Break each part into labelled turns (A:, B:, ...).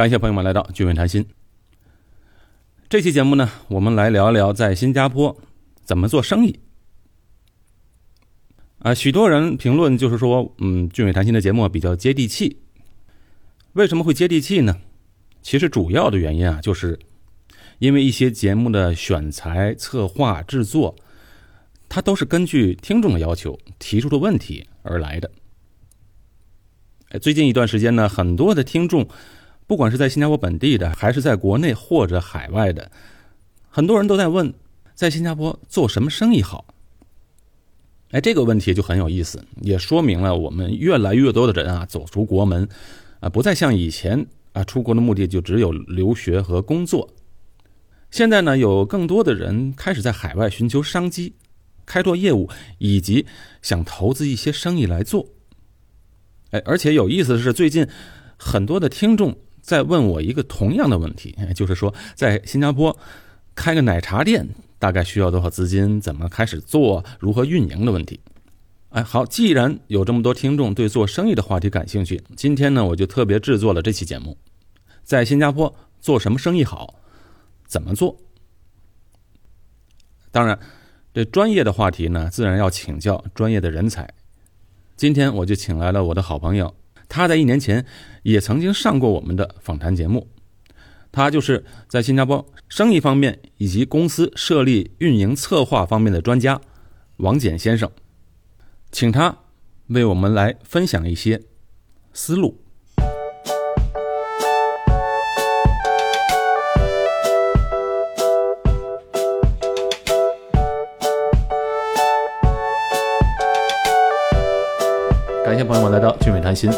A: 感谢朋友们来到聚美谈心。这期节目呢，我们来聊一聊在新加坡怎么做生意。啊，许多人评论就是说，嗯，聚美谈心的节目比较接地气。为什么会接地气呢？其实主要的原因啊，就是因为一些节目的选材、策划、制作，它都是根据听众的要求提出的问题而来的。最近一段时间呢，很多的听众，不管是在新加坡本地的，还是在国内或者海外的，很多人都在问，在新加坡做什么生意好？哎，这个问题就很有意思，也说明了我们越来越多的人啊，走出国门，啊，不再像以前啊，出国的目的就只有留学和工作。现在呢，有更多的人开始在海外寻求商机，开拓业务，以及想投资一些生意来做。哎，而且有意思的是，最近很多的听众在问我一个同样的问题，就是说，在新加坡开个奶茶店。大概需要多少资金？怎么开始做？如何运营的问题？哎，好，既然有这么多听众对做生意的话题感兴趣，今天呢，我就特别制作了这期节目。在新加坡做什么生意好？怎么做？当然，这专业的话题呢，自然要请教专业的人才。今天我就请来了我的好朋友，他在一年前也曾经上过我们的访谈节目。他就是在新加坡生意方面以及公司设立、运营、策划方面的专家，王简先生，请他为我们来分享一些思路。感谢朋友们来到聚美谈心。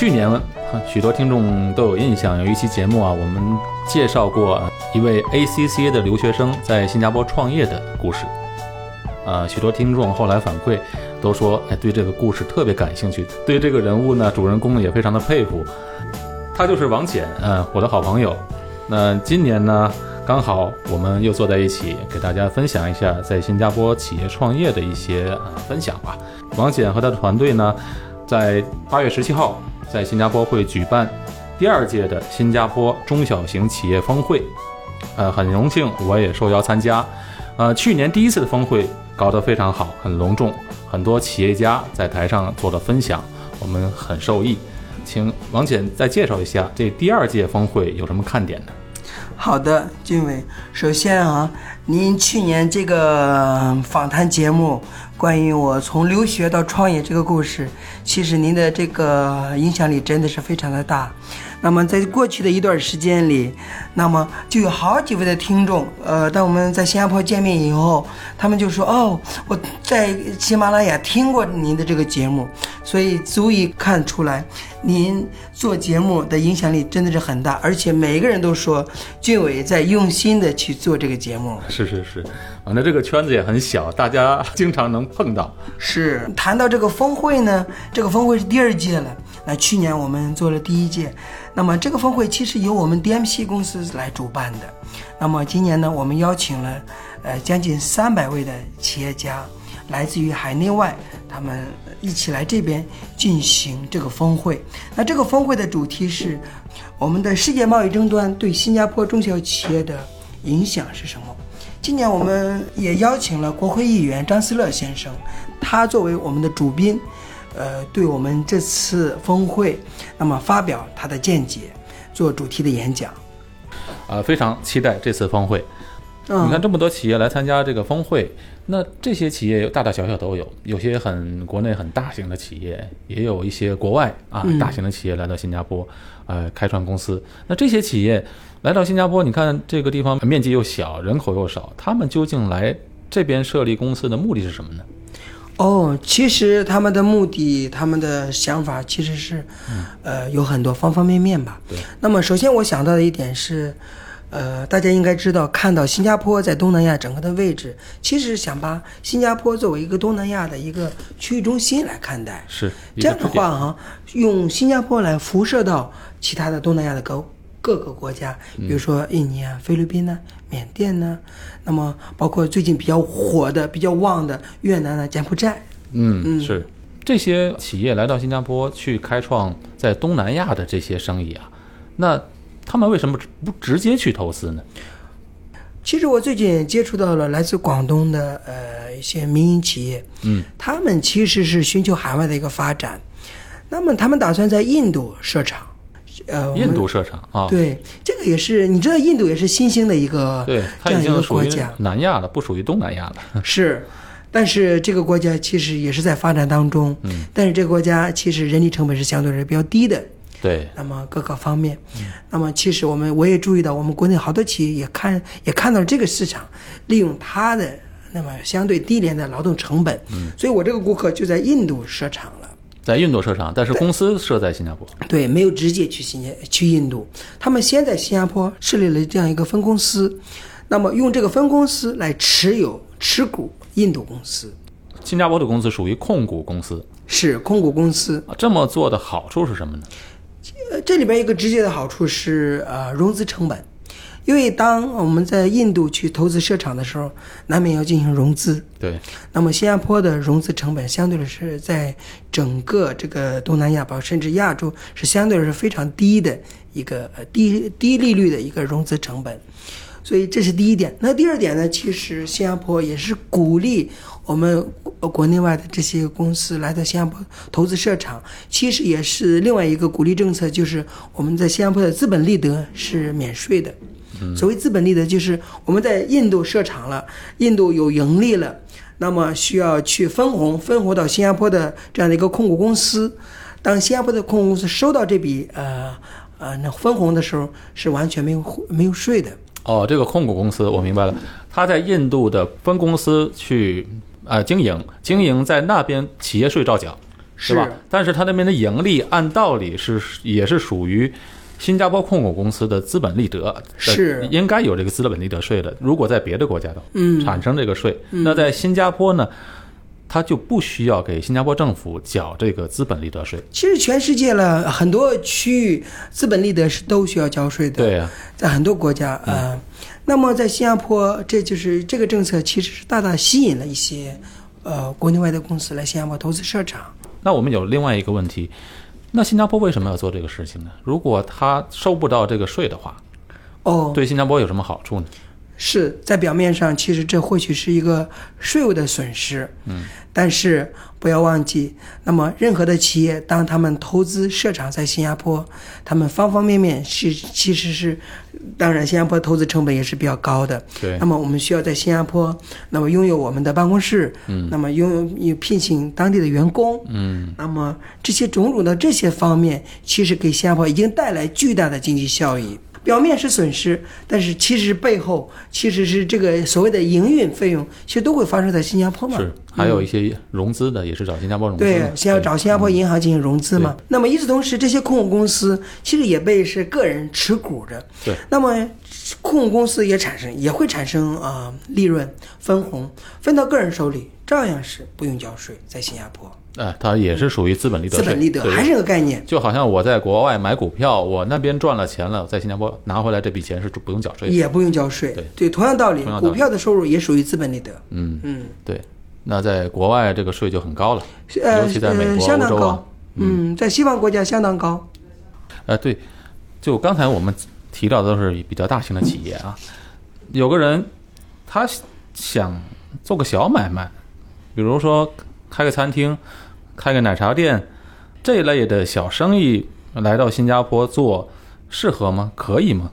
A: 去年。许多听众都有印象，有一期节目啊，我们介绍过一位 ACCA 的留学生在新加坡创业的故事。啊，许多听众后来反馈都说，哎，对这个故事特别感兴趣，对这个人物呢，主人公也非常的佩服。他就是王简，嗯，我的好朋友。那今年呢，刚好我们又坐在一起，给大家分享一下在新加坡企业创业的一些呃分享吧。王简和他的团队呢，在八月十七号。在新加坡会举办第二届的新加坡中小型企业峰会，呃，很荣幸我也受邀参加。呃，去年第一次的峰会搞得非常好，很隆重，很多企业家在台上做了分享，我们很受益。请王简再介绍一下这第二届峰会有什么看点呢？
B: 好的，俊伟，首先啊，您去年这个访谈节目。关于我从留学到创业这个故事，其实您的这个影响力真的是非常的大。那么在过去的一段时间里，那么就有好几位的听众，呃，当我们在新加坡见面以后，他们就说：“哦，我在喜马拉雅听过您的这个节目。”所以足以看出来，您做节目的影响力真的是很大，而且每个人都说俊伟在用心的去做这个节目。
A: 是是是，反正这个圈子也很小，大家经常能碰到。
B: 是谈到这个峰会呢，这这个峰会是第二届了。那去年我们做了第一届，那么这个峰会其实由我们 DMC 公司来主办的。那么今年呢，我们邀请了呃将近三百位的企业家，来自于海内外，他们一起来这边进行这个峰会。那这个峰会的主题是我们的世界贸易争端对新加坡中小企业的影响是什么？今年我们也邀请了国会议员张思乐先生，他作为我们的主宾。呃，对我们这次峰会，那么发表他的见解，做主题的演讲，
A: 呃，非常期待这次峰会。你看这么多企业来参加这个峰会，那这些企业大大小小都有，有些很国内很大型的企业，也有一些国外啊大型的企业来到新加坡，呃，开创公司。那这些企业来到新加坡，你看这个地方面积又小，人口又少，他们究竟来这边设立公司的目的是什么呢？
B: 哦，其实他们的目的，他们的想法其实是，呃，有很多方方面面吧。
A: 对。
B: 那么，首先我想到的一点是，呃，大家应该知道，看到新加坡在东南亚整个的位置，其实想把新加坡作为一个东南亚的一个区域中心来看待。
A: 是。
B: 这样的话哈，用新加坡来辐射到其他的东南亚的各各个国家，比如说印尼啊、菲律宾呢。缅甸呢，那么包括最近比较火的、比较旺的越南呢、柬埔寨，
A: 嗯嗯。是，这些企业来到新加坡去开创在东南亚的这些生意啊，那他们为什么不直接去投资呢？
B: 其实我最近接触到了来自广东的呃一些民营企业，
A: 嗯，
B: 他们其实是寻求海外的一个发展，那么他们打算在印度设厂，呃，
A: 印度设厂啊，
B: 对这个也是你知道，印度也是新兴的一个
A: 对，它
B: 这样一个国家，
A: 南亚了，不属于东南亚了。
B: 是，但是这个国家其实也是在发展当中，
A: 嗯，
B: 但是这个国家其实人力成本是相对来说比较低的，
A: 对，
B: 那么各个方面，那么其实我们我也注意到，我们国内好多企业也看也看到了这个市场，利用它的那么相对低廉的劳动成本，嗯，所以我这个顾客就在印度设厂了。
A: 在印度设厂，但是公司设在新加坡。
B: 对，没有直接去新加去印度，他们先在新加坡设立了这样一个分公司，那么用这个分公司来持有持股印度公司，
A: 新加坡的公司属于控股公司
B: 是控股公司。
A: 啊，这么做的好处是什么呢？
B: 呃，这里边一个直接的好处是呃融资成本，因为当我们在印度去投资设厂的时候，难免要进行融资。
A: 对，
B: 那么新加坡的融资成本相对的是在整个这个东南亚包甚至亚洲是相对来说非常低的一个呃低低利率的一个融资成本，所以这是第一点。那第二点呢，其实新加坡也是鼓励我们国国内外的这些公司来到新加坡投资设厂，其实也是另外一个鼓励政策，就是我们在新加坡的资本利得是免税的。所谓资本利得，就是我们在印度设厂了，印度有盈利了，那么需要去分红，分红到新加坡的这样的一个控股公司。当新加坡的控股公司收到这笔呃呃那分红的时候，是完全没有没有税的。
A: 哦，这个控股公司我明白了，他在印度的分公司去呃经营，经营在那边企业税照缴，是吧？但是他那边的盈利按道理是也是属于新加坡控股公司的资本利得，
B: 是
A: 应该有这个资本利得税的。如果在别的国家的
B: 嗯
A: 产生这个税，那在新加坡呢，他就不需要给新加坡政府缴这个资本利得税。
B: 其实全世界了很多区域资本利得是都需要交税的。
A: 对呀、
B: 在很多国家，呃，那么在新加坡，这就是这个政策其实是大大吸引了一些呃国内外的公司来新加坡投资设厂。
A: 那我们有另外一个问题，那新加坡为什么要做这个事情呢？如果他收不到这个税的话，
B: 哦，
A: 对新加坡有什么好处呢？
B: 是在表面上，其实这或许是一个税务的损失，嗯，但是不要忘记，那么任何的企业当他们投资设厂在新加坡，他们方方面面是其实是，当然新加坡投资成本也是比较高的，
A: 对。
B: 那么我们需要在新加坡，那么拥有我们的办公室，
A: 嗯，
B: 那么拥有有聘请当地的员工，
A: 嗯，
B: 那么这些种种的这些方面，其实给新加坡已经带来巨大的经济效益。表面是损失，但是其实背后其实是这个所谓的营运费用，其实都会发生在新加坡嘛。
A: 是，还有一些融资的也是找新加坡融资。
B: 对，先要找新加坡银行进行融资嘛。那么与此同时，这些控股公司其实也被是个人持股着。
A: 对。
B: 那么控股公司也产生也会产生啊、呃利润分红分到个人手里，照样是不用交税，在新加坡
A: 哎，它也是属于资本利得税。
B: 资本利得
A: 对
B: 还是个概念。
A: 就好像我在国外买股票，我那边赚了钱了，在新加坡拿回来这笔钱是不用缴税的。
B: 也不用交税。
A: 对
B: 同样道理
A: 同样，道理
B: 股票的收入也属于资本利得。
A: 嗯，
B: 嗯，
A: 对。那在国外这个税就很高了，
B: 呃
A: 尤其在美
B: 呃
A: 国、
B: 相当高
A: 欧洲啊。。
B: 嗯，在西方国家相当高。
A: 呃，对，就刚才我们提到的都是比较大型的企业啊，有个人他想做个小买卖，比如说开个餐厅、开个奶茶店这一类的小生意，来到新加坡做适合吗？可以吗？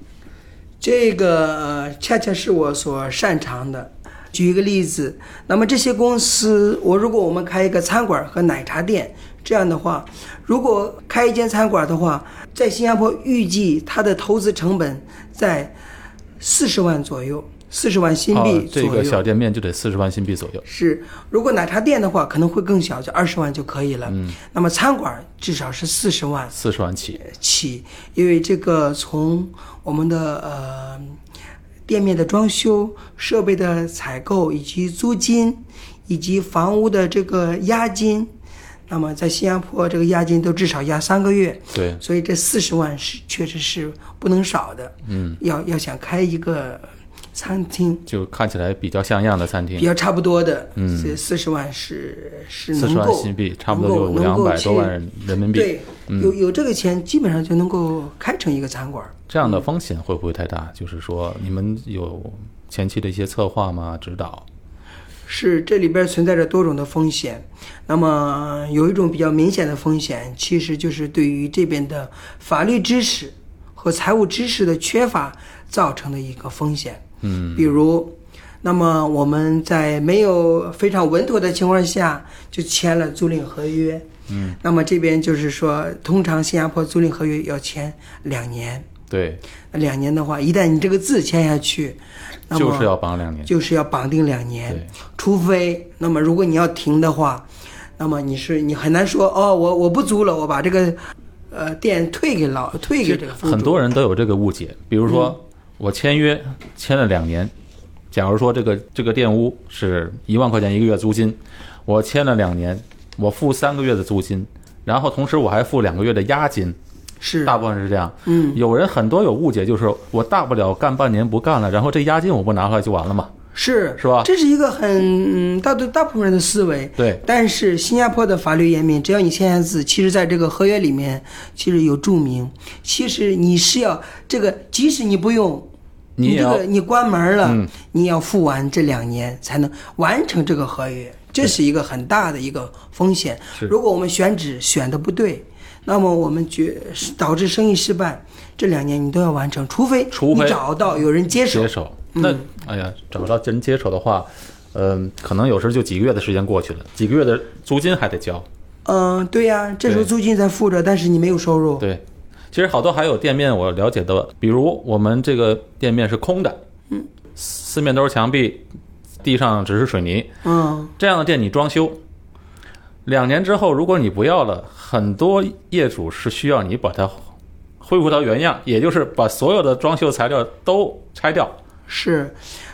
B: 这个，恰恰是我所擅长的。举一个例子，那么这些公司，我如果我们开一个餐馆和奶茶店，这样的话，如果开一间餐馆的话，在新加坡预计它的投资成本在四十万左右，四十万新
A: 哦
B: 币，左右。
A: 这个小店面就得四十万新币左右。
B: 是，如果奶茶店的话，可能会更小，就二十万就可以了。嗯，那么餐馆至少是四十万
A: 四十万起，
B: 起，因为这个从我们的呃店面的装修、设备的采购以及租金，以及房屋的这个押金，那么在新加坡这个押金都至少押三个月，
A: 对，
B: 所以这四十万是确实是不能少的。
A: 嗯，
B: 要要想开一个餐厅，
A: 就看起来比较像样的餐厅，
B: 比较差不多的，
A: 嗯
B: 这四十万是是
A: 四十万新币，差不多
B: 有
A: 两百多万人民币。
B: 对，有有这个钱，基本上就能够开成一个餐馆。
A: 这样的风险会不会太大？就是说，你们有前期的一些策划吗？指导？
B: 是这里边存在着多种的风险。那么有一种比较明显的风险，其实就是对于这边的法律知识和财务知识的缺乏造成的一个风险。
A: 嗯，
B: 比如，那么我们在没有非常稳妥的情况下就签了租赁合约。
A: 嗯，
B: 那么这边就是说，通常新加坡租赁合约要签两年。
A: 对，
B: 那两年的话，一旦你这个字签下去，那么
A: 就是要绑两年。
B: 就是要绑定两年。
A: 对，
B: 除非那么如果你要停的话，那么你是你很难说哦，我我不租了，我把这个呃店退给老退给这个
A: 很多人都有这个误解，比如说、我签约签了两年，假如说这个这个店屋是一万块钱一个月租金，我签了两年，我付三个月的租金，然后同时我还付两个月的押金，
B: 是
A: 大部分是这样。
B: 嗯
A: 有人很多有误解，就是我大不了干半年不干了，然后这押金我不拿回来就完了嘛？
B: 是
A: 是吧
B: 这是一个很嗯大多大部分人的思维。
A: 对，
B: 但是新加坡的法律严明，只要你签下字，其实在这个合约里面其实有注明，其实你是要这个，即使你不用，
A: 你
B: 这个你关门了，
A: 嗯
B: 你要付完这两年才能完成这个合约，这是一个很大的一个风险。
A: 是
B: 如果我们选址选的不对，那么我们觉导致生意失败，这两年你都要完成，除非
A: 除非
B: 你找到有人接手
A: 接。手。那哎呀，找不到人接手的话，嗯、可能有时候就几个月的时间过去了，几个月的租金还得交。
B: 嗯，对呀、这时候租金在付着，但是你没有收入。
A: 对，其实好多还有店面我了解的，比如我们这个店面是空的，嗯，四面都是墙壁，地上只是水泥，
B: 嗯，
A: 这样的店你装修，两年之后如果你不要了，很多业主是需要你把它恢复到原样，也就是把所有的装修材料都拆掉。
B: 是。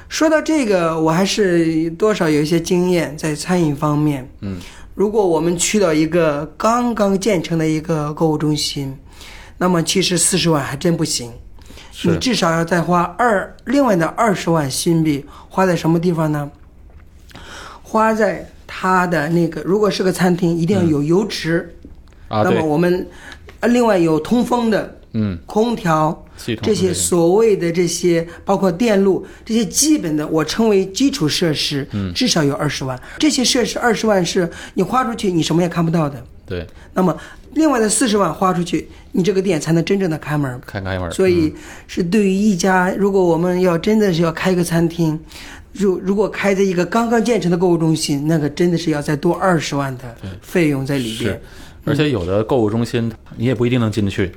B: 说到这个，我还是多少有一些经验在餐饮方面。
A: 嗯，
B: 如果我们去到一个刚刚建成的一个购物中心，那么其实四十万还真不行，你至少要再花二另外的二十万新币花在什么地方呢？花在它的那个，如果是个餐厅，一定要有油池，
A: 啊，
B: 那么，我们呃另外有通风的
A: 嗯，
B: 空调，这些所谓的这些，包括电路这些基本的，我称为基础设施，
A: 嗯
B: 至少有二十万。这些设施二十万是你花出去，你什么也看不到的。
A: 对，
B: 那么另外的四十万花出去，你这个店才能真正的开门。
A: 开开门。
B: 所以是对于一家，如果我们要真的是要开一个餐厅，如如果开在一个刚刚建成的购物中心，那个真的是要再多二十万的费用在里边
A: 是。，而且有的购物中心你也不一定能进得去，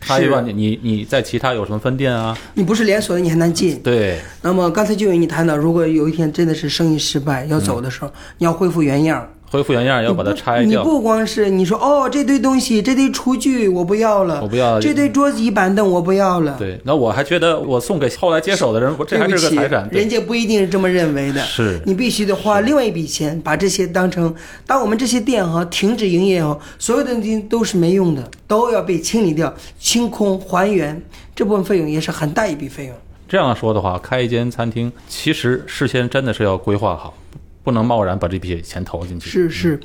A: 他一般你你你在其他有什么分店啊？
B: 你不是连锁的，你还难进。
A: 对，
B: 那么刚才就有你谈到，如果有一天真的是生意失败要走的时候，你要恢复原样，
A: 恢复原样要把它拆掉。
B: 你不光是你说哦，这堆东西，这堆厨具我不要了，
A: 我不要
B: 这堆桌子椅板凳我不要了。
A: 对，那我还觉得我送给后来接手的人，我这还是个财产。对
B: 人家不一定是这么认为的。
A: 是
B: 你必须得花另外一笔钱，把这些当成，当我们这些店哈停止营业后，所有的东西都是没用的，都要被清理掉、清空、还原，这部分费用也是很大一笔费用。
A: 这样说的话，开一间餐厅，其实事先真的是要规划好，不能贸然把这笔钱投进去。
B: 是是，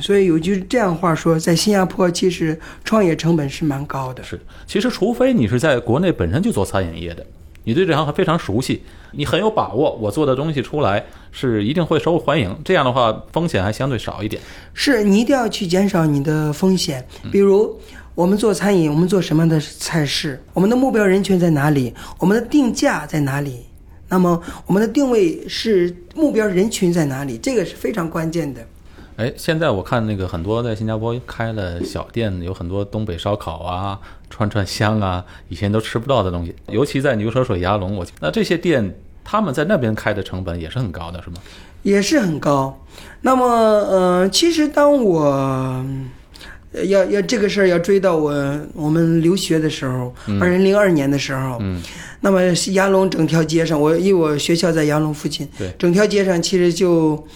B: 所以有句这样话说，在新加坡其实创业成本是蛮高的。
A: 是，其实除非你是在国内本身就做餐饮业的，你对这行非常熟悉，你很有把握，我做的东西出来是一定会受欢迎。这样的话，风险还相对少一点。
B: 是你一定要去减少你的风险，
A: 嗯
B: 比如。我们做餐饮，我们做什么样的菜式？我们的目标人群在哪里？我们的定价在哪里？那么我们的定位是目标人群在哪里？这个是非常关键的。
A: 哎，现在我看那个很多在新加坡开了小店，有很多东北烧烤啊、串串香啊，以前都吃不到的东西。尤其在牛车水鸭龙，我那这些店他们在那边开的成本也是很高的，是吗？
B: 也是很高。那么，呃，其实当我呃要要这个事儿要追到我我们留学的时候，二零零二年的时候，
A: 嗯，
B: 那么杨龙整条街上，我因为我学校在杨龙附近，
A: 对
B: 整条街上其实就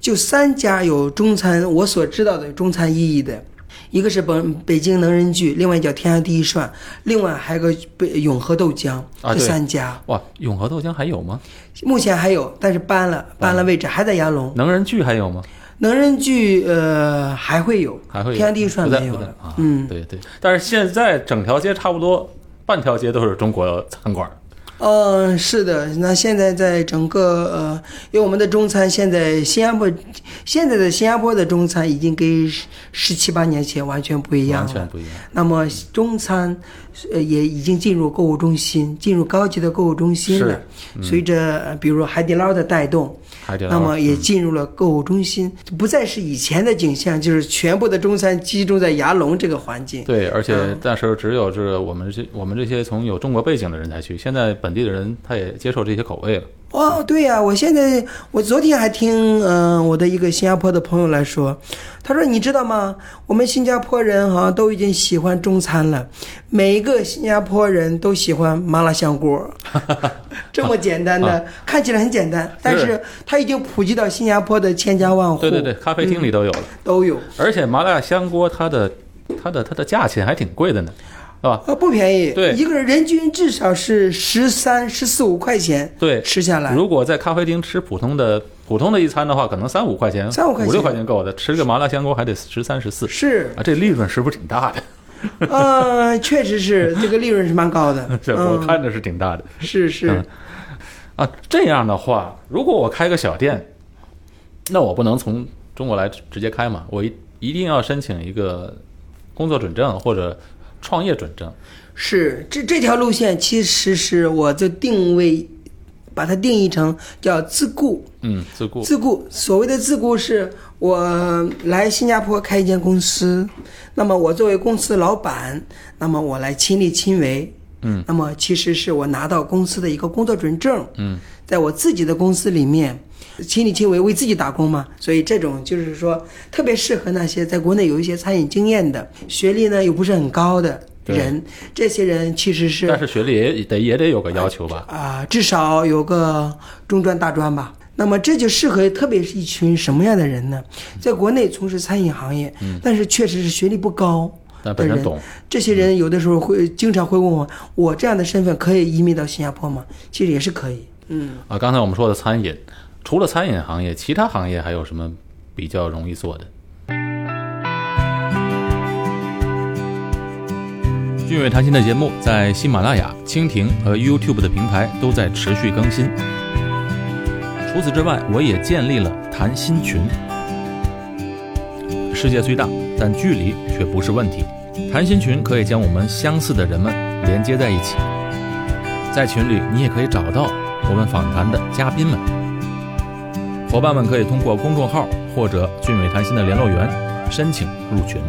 B: 就三家有中餐，我所知道的中餐意义的，一个是本北京能人聚，另外叫天下第一涮，另外还有个北永和豆浆，这三家
A: 哇，永和豆浆还有吗？
B: 目前还有，但是搬了，搬了位置，还在杨龙。
A: 能人聚还有吗？
B: 能人聚呃还会有，
A: 还会有
B: 天下第一涮
A: 不在
B: 没有了
A: 啊，
B: 嗯，
A: 对对。但是现在整条街差不多半条街都是中国餐馆，
B: 嗯，是的，那现在在整个呃，因为我们的中餐现在新加坡，现在的新加坡的中餐已经跟十十七八年前完全不一样了。
A: 完全不一样。
B: 那么中餐，呃，也已经进入购物中心，进入高级的购物中心了。随着呃比如海底捞的带动，
A: 海底捞，
B: 那么也进入了购物中心，不再是以前的景象，就是全部的中餐集中在牙龙这个环境。
A: 对，而且
B: 嗯
A: 但是只有是我们这我们这些从有中国背景的人才去，现在本地的人他也接受这些口味了。
B: 哦，对呀、我现在我昨天还听嗯、呃我的一个新加坡的朋友来说，他说你知道吗？我们新加坡人好像都已经喜欢中餐了，每一个新加坡人都喜欢麻辣香锅，这么简单的，看起来很简单，但是它已经普及到新加坡的千家万户，
A: 对对对，咖啡厅里都有了。
B: 都有，
A: 而且麻辣香锅它的它的它的价钱还挺贵的呢，是吧？
B: 呃，不便宜，
A: 对
B: 一个人人均至少是十三、十四五块钱，
A: 对，
B: 吃下来，
A: 如果在咖啡厅吃普通的普通的一餐的话，可能三五块钱，
B: 三五块钱
A: 五六块钱够的。吃个麻辣香锅还得十三十四
B: 是，
A: 啊，这利润是不是挺大的？
B: 呃，确实是这个利润是蛮高的，
A: 这我
B: 嗯，
A: 看着是挺大的
B: 是是。
A: 嗯啊。这样的话，如果我开个小店，那我不能从中国来直接开嘛，我一一定要申请一个工作准证或者创业准证。
B: 是这这条路线，其实是我就定位，把它定义成叫自雇。
A: 嗯，自雇。
B: 自雇，所谓的自雇是我来新加坡开一间公司，那么我作为公司老板，那么我来亲力亲为。
A: 嗯，
B: 那么其实是我拿到公司的一个工作准证。
A: 嗯，
B: 在我自己的公司里面，亲力亲为，为自己打工嘛。所以这种就是说，特别适合那些在国内有一些餐饮经验的，学历呢又不是很高的人。这些人其实是
A: 但是学历也得也得有个要求吧？
B: 啊、至少有个中专、大专吧。那么这就适合，特别是一群什么样的人呢？在国内从事餐饮行业，但是确实是学历不高的人。
A: 但本人懂。
B: 这些人有的时候会经常会问我，我这样的身份可以移民到新加坡吗？其实也是可以。嗯，
A: 啊，刚才我们说的餐饮，除了餐饮行业，其他行业还有什么比较容易做的？俊伟谈心的节目在喜马拉雅、蜻蜓和 YouTube 的平台都在持续更新。除此之外，我也建立了谈心群。世界虽大，但距离却不是问题。谈心群可以将我们相似的人们连接在一起。在群里，你也可以找到我们访谈的嘉宾们。伙伴们可以通过公众号或者俊伟谈心的联络员申请入群。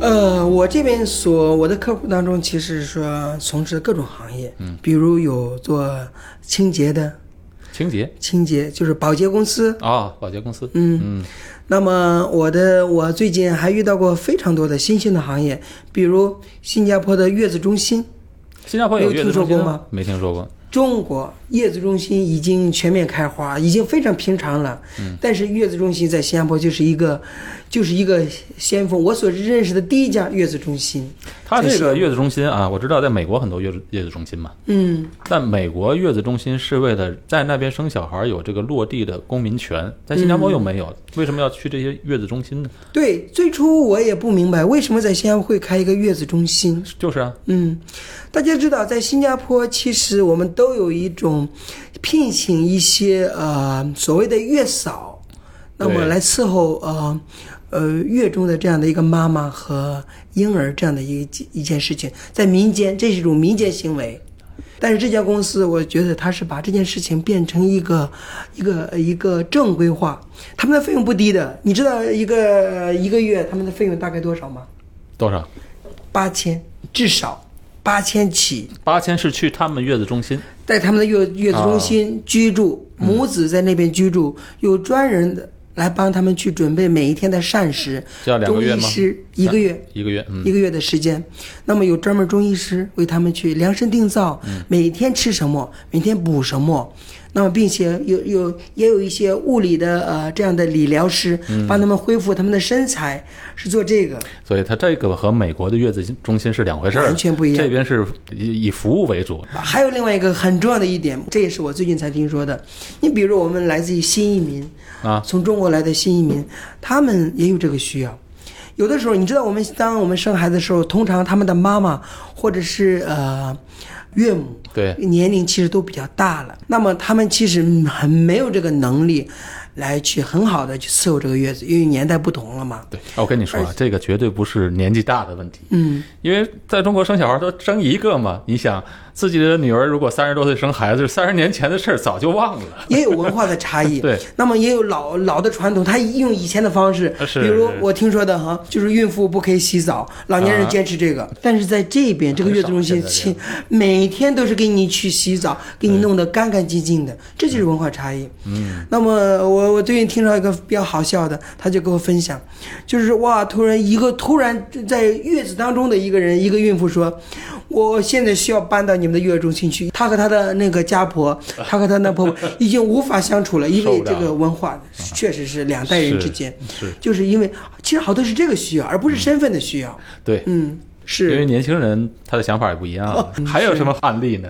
B: 呃，我这边所我的客户当中，其实说从事各种行业，嗯，比如有做清洁的，
A: 清洁
B: 清洁就是保洁公司，
A: 啊，保洁公司。
B: 嗯
A: 嗯
B: 那么我的我最近还遇到过非常多的新兴的行业，比如新加坡的月子中心，
A: 新加坡有
B: 有
A: 月子中心
B: 听说过吗？
A: 没听说过。
B: 中国月子中心已经全面开花，已经非常平常了。嗯，但是月子中心在新加坡就是一个，就是一个先锋。我所认识的第一家月子中心，
A: 它这个月子中心啊，我知道在美国很多月子月子中心嘛，
B: 嗯，
A: 但美国月子中心是为了在那边生小孩有这个落地的公民权，在新加坡又没有，为什么要去这些月子中心呢？
B: 对，最初我也不明白为什么在新加坡会开一个月子中心。
A: 就是啊，
B: 嗯，大家知道，在新加坡，其实我们都有一种聘请一些呃所谓的月嫂，那么来伺候呃呃月中的这样的一个妈妈和婴儿这样的一一件事情，在民间这是一种民间行为。但是这家公司，我觉得它是把这件事情变成一个一个一个正规化，他们的费用不低的。你知道一个一个月他们的费用大概多少吗？
A: 多少？
B: 八千，至少八千起。
A: 八千是去他们月子中心，
B: 在他们的月月子中心居住，母子在那边居住，有专人的来帮他们去准备每一天的膳食。
A: 这要两个月吗
B: 中医师一个月，
A: 一个月，嗯
B: 一，个月的时间。那么有专门中医师为他们去量身定造，每天吃什么，每天补什么。那么并且有有也有一些物理的呃这样的理疗师帮他们恢复他们的身材，是做这个。
A: 所以它这个和美国的月子中心是两回事儿，
B: 完全不一样
A: 这边是以以服务为主，
B: 还有另外一个很重要的一点，这也是我最近才听说的。你比如我们来自于新移民
A: 啊
B: 从中国来的新移民，他们也有这个需要。有的时候，你知道，我们当我们生孩子的时候，通常他们的妈妈或者是呃岳母，
A: 对
B: 年龄其实都比较大了，那么他们其实很没有这个能力来去很好的去伺候这个月子，因为年代不同了嘛。
A: 对，我跟你说啊，这个绝对不是年纪大的问题，
B: 嗯，
A: 因为在中国生小孩都生一个嘛。你想自己的女儿如果三十多岁生孩子，三十年前的事儿早就忘了。
B: 也有文化的差异，
A: 对，
B: 那么也有老老的传统，他用以前的方式，
A: 是
B: 比如我听说的哈，就是孕妇不可以洗澡，老年人坚持这个，但是在这边这个月子中心，每天都是给你去洗澡，给你弄得干干净净的，这就是文化差异。嗯，那么我我最近听到一个比较好笑的，他就跟我分享，就是哇，突然一个突然在月子当中的一个人，一个孕妇说，我现在需要搬到你们的育儿中心去，他和他的那个家婆，他和他的婆婆已经无法相处了，因为这个文化确实是两代人之间，
A: 是
B: 就是因为其实好多是这个需要，而不是身份的需要。
A: 对，
B: 嗯，是。
A: 因为年轻人他的想法也不一样。还有什么案例呢？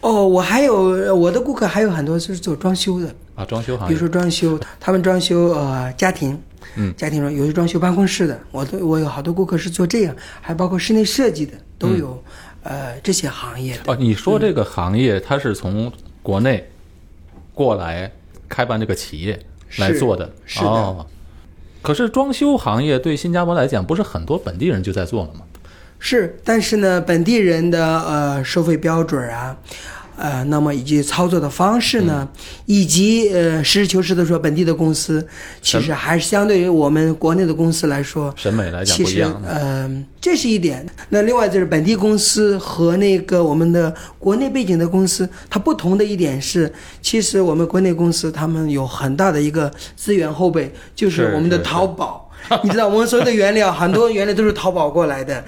B: 哦，我还有我的顾客还有很多是做装修的，
A: 啊，装修行业。
B: 比如说装修，他们装修呃家庭，
A: 嗯，
B: 家庭装有些装修办公室的，我都我有好多顾客是做这样，还包括室内设计的都有，呃这些行业的。
A: 哦，你说这个行业它是从国内过来开办这个企业来做的，
B: 是的
A: 哦。可是装修行业对新加坡来讲，不是很多本地人就在做了吗？
B: 是，但是呢，本地人的呃收费标准啊，呃，那么以及操作的方式呢，以及呃实事求是的说，本地的公司其实还是相对于我们国内的公司来说，
A: 审美来讲
B: 其实
A: 不一样。
B: 呃，这是一点。那另外就是本地公司和那个我们的国内背景的公司，它不同的一点是，其实我们国内公司他们有很大的一个资源后备，就是
A: 是
B: 我们的
A: 是
B: 淘宝。你知道，我们所有的原料，很多原料都是淘宝过来的，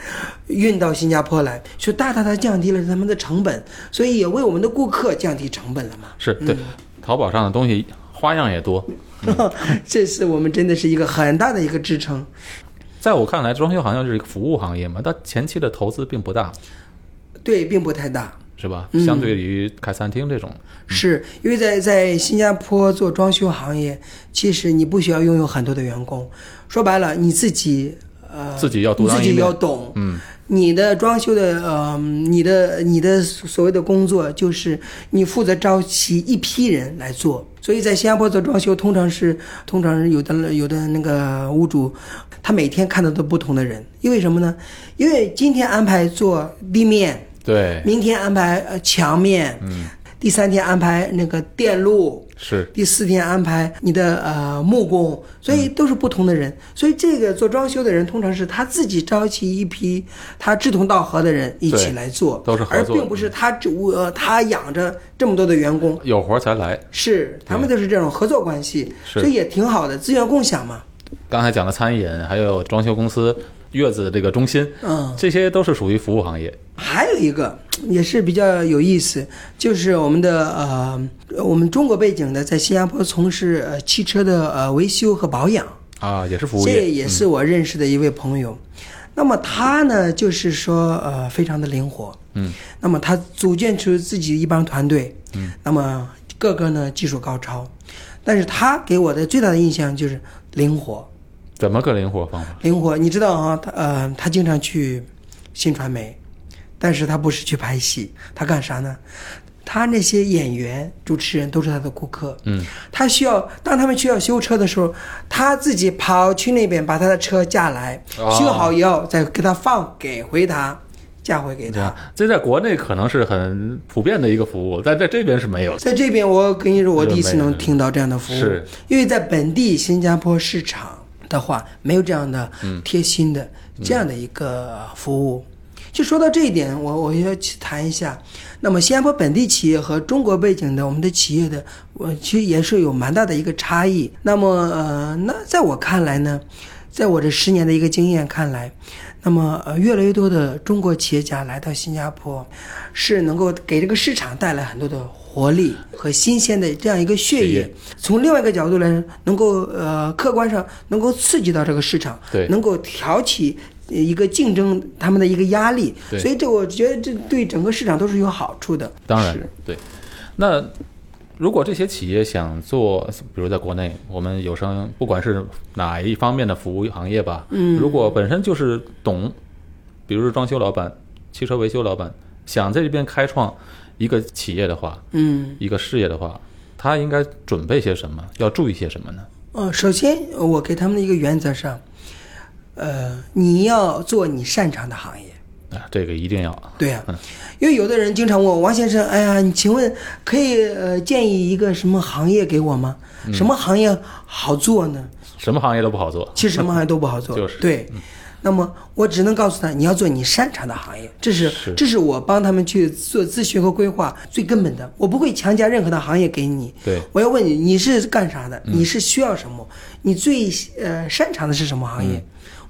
B: 运到新加坡来，就大大的降低了他们的成本，所以也为我们的顾客降低成本了嘛。
A: 是对，淘宝上的东西花样也多。
B: 这是我们真的是一个很大的一个支撑。
A: 在我看来，装修行业是一个服务行业嘛，它前期的投资并不大，
B: 对，并不太大。
A: 是吧？
B: 嗯
A: 相对于开餐厅这种，
B: 是因为在在新加坡做装修行业，其实你不需要拥有很多的员工，说白了你自己呃
A: 自己要独
B: 你自己
A: 当一面
B: 要懂，
A: 嗯，
B: 你的装修的呃你的你的所谓的工作就是你负责招齐一批人来做，所以在新加坡做装修通常是通常是有的有的那个屋主，他每天看到都不同的人，因为什么呢？因为今天安排做地面。
A: 对，
B: 明天安排呃墙面，嗯，第三天安排那个电路，
A: 是
B: 第四天安排你的呃木工，所以都是不同的人。所以这个做装修的人，通常是他自己召集一批他志同道合的人一起来做，
A: 都是合作
B: 而并不是他只呃他养着这么多的员工。
A: 有活才来。
B: 是，他们都是这种合作关系，所以也挺好的，资源共享嘛。
A: 刚才讲的餐饮，还有装修公司、月子这个中心，
B: 嗯，
A: 这些都是属于服务行业。
B: 还有一个也是比较有意思，就是我们的呃，我们中国背景的在新加坡从事呃汽车的呃维修和保养，
A: 啊，也是服务
B: 这。也是我认识的一位朋友。那么他呢，就是说呃，非常的灵活，
A: 嗯，
B: 那么他组建出自己一帮团队，嗯，那么个个呢技术高超，但是他给我的最大的印象就是灵活，
A: 怎么个灵活方法？
B: 灵活，你知道啊，他呃，他经常去新传媒，但是他不是去拍戏，他干啥呢？他那些演员、主持人都是他的顾客，
A: 嗯，
B: 他需要当他们需要修车的时候，他自己跑去那边把他的车架来，
A: 哦
B: 修好以后再给他放给回他，嫁回给他
A: 这在国内可能是很普遍的一个服务，但在这边是没有。
B: 在这边，我跟你说，我第一次能听到这样的服务，
A: 是
B: 因为在本地新加坡市场的话，没有这样的
A: 嗯
B: 贴心的、这样的一个服务。就说到这一点，我我要去谈一下。那么，新加坡本地企业和中国背景的我们的企业的，我其实也是有蛮大的一个差异。那么，呃，那在我看来呢，在我这十年的一个经验看来，那么呃，越来越多的中国企业家来到新加坡，是能够给这个市场带来很多的活力和新鲜的这样一个血液。从另外一个角度来，能够呃客观上能够刺激到这个市场，
A: 对
B: 能够挑起呃一个竞争他们的一个压力。所以这我觉得这对整个市场都是有好处的。
A: 当然对。那如果这些企业想做，比如在国内，我们有声不管是哪一方面的服务行业吧，
B: 嗯
A: 如果本身就是懂，比如说装修老板、汽车维修老板，想在这边开创一个企业的话，
B: 嗯。
A: 一个事业的话，他应该准备些什么？要注意些什么呢？
B: 呃，首先我给他们的一个原则上，呃，你要做你擅长的行业。
A: 啊，这个一定要。
B: 对呀、
A: 嗯
B: 因为有的人经常问我王先生，哎呀，你请问可以呃建议一个什么行业给我吗？
A: 嗯
B: 什么行业好做呢？
A: 什么行业都不好做。
B: 其实什么行业都不好做，
A: 就是
B: 对。那么我只能告诉他，你要做你擅长的行业，这是
A: 是。
B: 这是我帮他们去做咨询和规划最根本的。我不会强加任何的行业给你，
A: 对。
B: 我要问你你是干啥的，你是需要什么，你最呃擅长的是什么行业？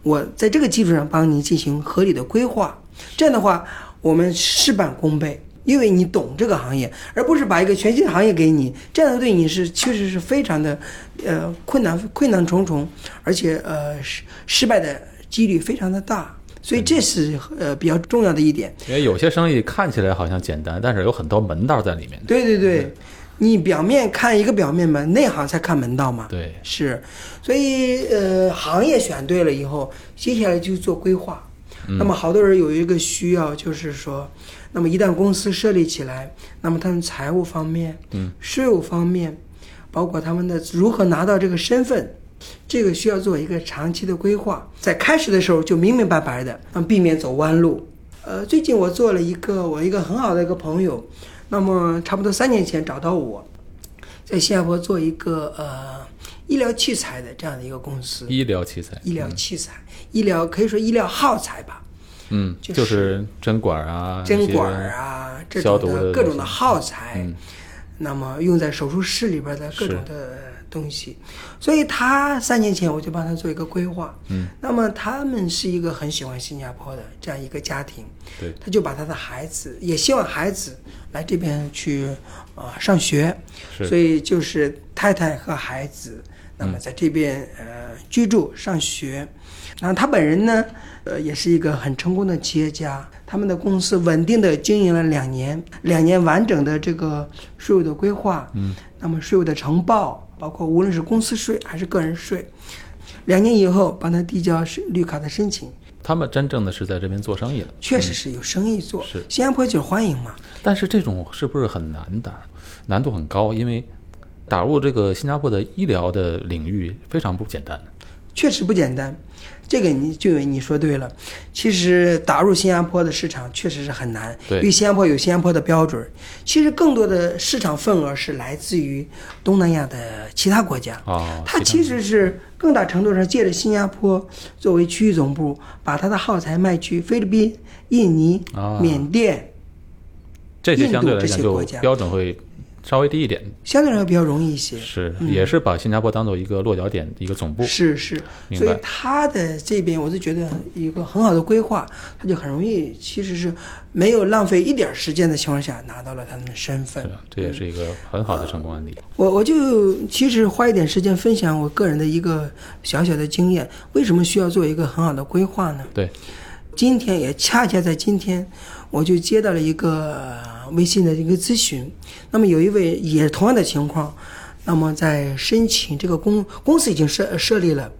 B: 我在这个基础上帮你进行合理的规划，这样的话我们事半功倍。因为你懂这个行业，而不是把一个全新的行业给你，这样对你是确实是非常的，呃，困难困难重重，而且呃失失败的几率非常的大，所以这是呃比较重要的一点。
A: 因为有些生意看起来好像简单，但是有很多门道在里面。
B: 对对对，你表面看一个表面门，内行才看门道嘛。
A: 对，
B: 是，所以呃，行业选对了以后，接下来就做规划。那么好多人有一个需要，就是说，那么一旦公司设立起来，那么他们财务方面、
A: 嗯，
B: 税务方面，包括他们的如何拿到这个身份，这个需要做一个长期的规划。在开始的时候就明明白白的，嗯，避免走弯路。呃，最近我做了一个我一个很好的一个朋友，那么差不多三年前找到我，在新加坡做一个呃医疗器材的这样的一个公司，
A: 医疗器材，
B: 医疗器材，医疗可以说医疗耗材吧，
A: 嗯，
B: 就
A: 就是针管啊，
B: 针管啊这种
A: 的
B: 各种的耗材，
A: 嗯
B: 那么用在手术室里边的各种的东西，所以他三年前我就帮他做一个规划，
A: 嗯，
B: 那么他们是一个很喜欢新加坡的这样一个家庭，
A: 对，
B: 他就把他的孩子，也希望孩子来这边去啊、呃上学，
A: 是。
B: 所以就是太太和孩子，那么在这边、呃居住上学，然后他本人呢，呃也是一个很成功的企业家，他们的公司稳定的经营了两年，两年完整的这个税务的规划，
A: 嗯，
B: 那么税务的呈报，包括无论是公司税还是个人税，两年以后帮他递交是绿卡的申请。
A: 他们真正的是在这边做生意的。
B: 确实是有生意做，
A: 是
B: 新加坡就是欢迎嘛。
A: 但是这种是不是很难的？难度很高，因为打入这个新加坡的医疗的领域非常不简单。
B: 确实不简单，这个你就你说对了。其实打入新加坡的市场确实是很难，
A: 对
B: 因为新加坡有新加坡的标准。其实更多的市场份额是来自于东南亚的其他国家。
A: 哦，
B: 它其实是更大程度上借着新加坡作为区域总部，把它的耗材卖去菲律宾、印尼、
A: 啊
B: 缅甸，
A: 这些相对来
B: 印度这
A: 讲就
B: 些国家
A: 标准会稍微低一点，
B: 相对来说比较容易一些。
A: 是也是把新加坡当做一个落脚点一个总部。
B: 是是，
A: 明白
B: 所以他的这边我就觉得一个很好的规划，他就很容易，其实是没有浪费一点时间的情况下拿到了他们的身份？
A: 这也是一个很好的成功案例。
B: 我我就其实花一点时间分享我个人的一个小小的经验，为什么需要做一个很好的规划呢？
A: 对，
B: 今天也恰恰在今天，我就接到了一个呃微信的一个咨询。那么有一位也同样的情况，那么在申请这个公公司已经设设立了，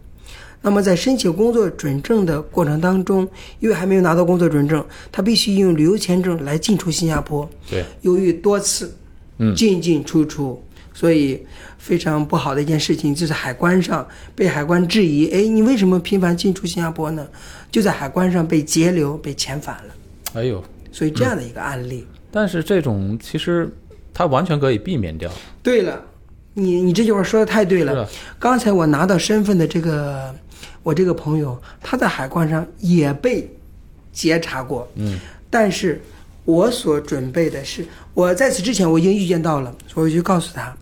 B: 那么在申请工作准证的过程当中，因为还没有拿到工作准证，他必须用旅游签证来进出新加坡。
A: 对，
B: 由于多次
A: 嗯
B: 进进出出，所以非常不好的一件事情，就是海关上被海关质疑，哎，你为什么频繁进出新加坡呢？就在海关上被截留、被遣返了。
A: 哎呦，
B: 所以这样的一个案例。
A: 但是这种其实它完全可以避免掉。
B: 对了，你你这句话说的太对了。刚才我拿到身份的这个我这个朋友，他在海关上也被截查过，
A: 嗯，
B: 但是我所准备的是，我在此之前我已经预见到了，所以我就告诉他，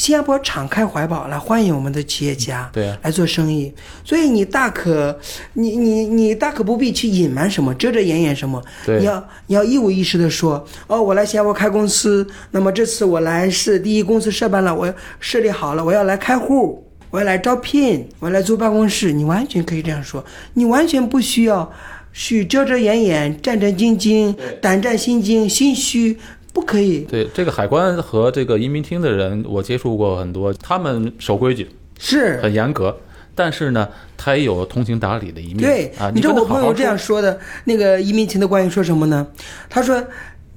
B: 新加坡敞开怀抱来欢迎我们的企业家，
A: 对啊。
B: 来做生意，所以你大可，你你你大可不必去隐瞒什么，遮遮掩掩什么，
A: 对。
B: 你要你要一五一十的说，哦，我来新加坡开公司，那么这次我来是第一公司设办了，我设立好了，我要来开户。我要来招聘，我要来租办公室，你完全可以这样说，你完全不需要去遮遮掩掩、战战兢兢、胆战心惊、心虚，不可以。
A: 对这个海关和这个移民厅的人，我接触过很多，他们守规矩，
B: 是，
A: 很严格，但是呢，他也有通情达理的一面。
B: 对
A: 啊，
B: 你知道我朋友这样说的，那个移民厅的官员说什么呢？他说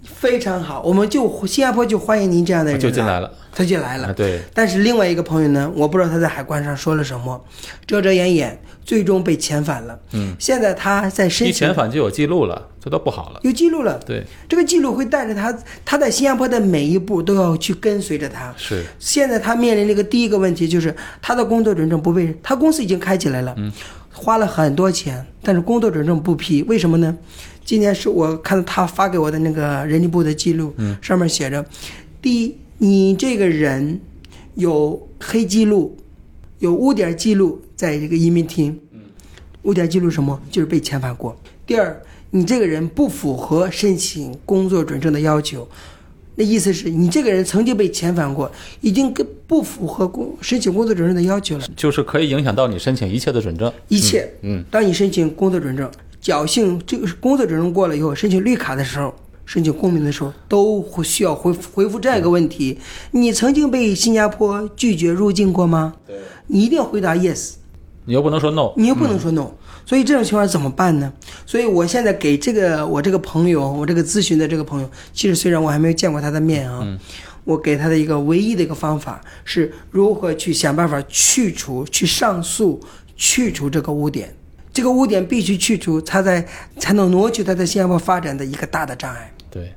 B: 非常好，我们就新加坡就欢迎您这样的人
A: 就进来了，
B: 他就来了。
A: 啊，对，
B: 但是另外一个朋友呢，我不知道他在海关上说了什么，遮遮掩掩，最终被遣返了。
A: 嗯，
B: 现在他在申
A: 一
B: 请
A: 遣返就有记录了，这都不好了。
B: 有记录了，
A: 对，
B: 这个记录会带着他，他在新加坡的每一步都要去跟随着他。
A: 是，
B: 现在他面临这个第一个问题就是他的工作准证不被他公司已经开起来了，
A: 嗯
B: 花了很多钱，但是工作准证不批，为什么呢？今年是我看到他发给我的那个人力部的记录，
A: 嗯
B: 上面写着：第一，你这个人有黑记录，有污点记录，在这个移民厅，污点记录什么？就是被遣返过。第二，你这个人不符合申请工作准证的要求，那意思是你这个人曾经被遣返过，已经跟不符合工申请工作准证的要求了。
A: 就是可以影响到你申请一切的准证。
B: 一切，
A: 嗯，
B: 当你申请工作准证，侥幸这个工作准证过了以后，申请绿卡的时候，申请公民的时候，都会需要回回复这样一个问题：你曾经被新加坡拒绝入境过吗？
A: 对，
B: 你一定要回答 yes。
A: 你又不能说 no。
B: 你又不能说 no，、所以这种情况怎么办呢？所以我现在给这个我这个朋友，我这个咨询的这个朋友，其实虽然我还没有见过他的面啊，我给他的一个唯一的一个方法是如何去想办法去除、去上诉、去除这个污点。这个污点必须去除，他在才能挪去他在新加坡发展的一个大的障碍。
A: 对，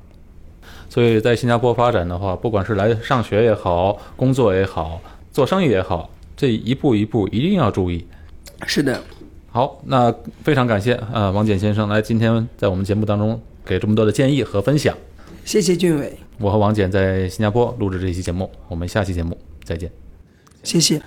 A: 所以在新加坡发展的话，不管是来上学也好，工作也好，做生意也好，这一步一步一定要注意。
B: 是的，
A: 好，那非常感谢啊、呃王简先生来今天在我们节目当中给这么多的建议和分享。
B: 谢谢俊伟，
A: 我和王简在新加坡录制这期节目，我们下期节目再见。
B: 谢谢。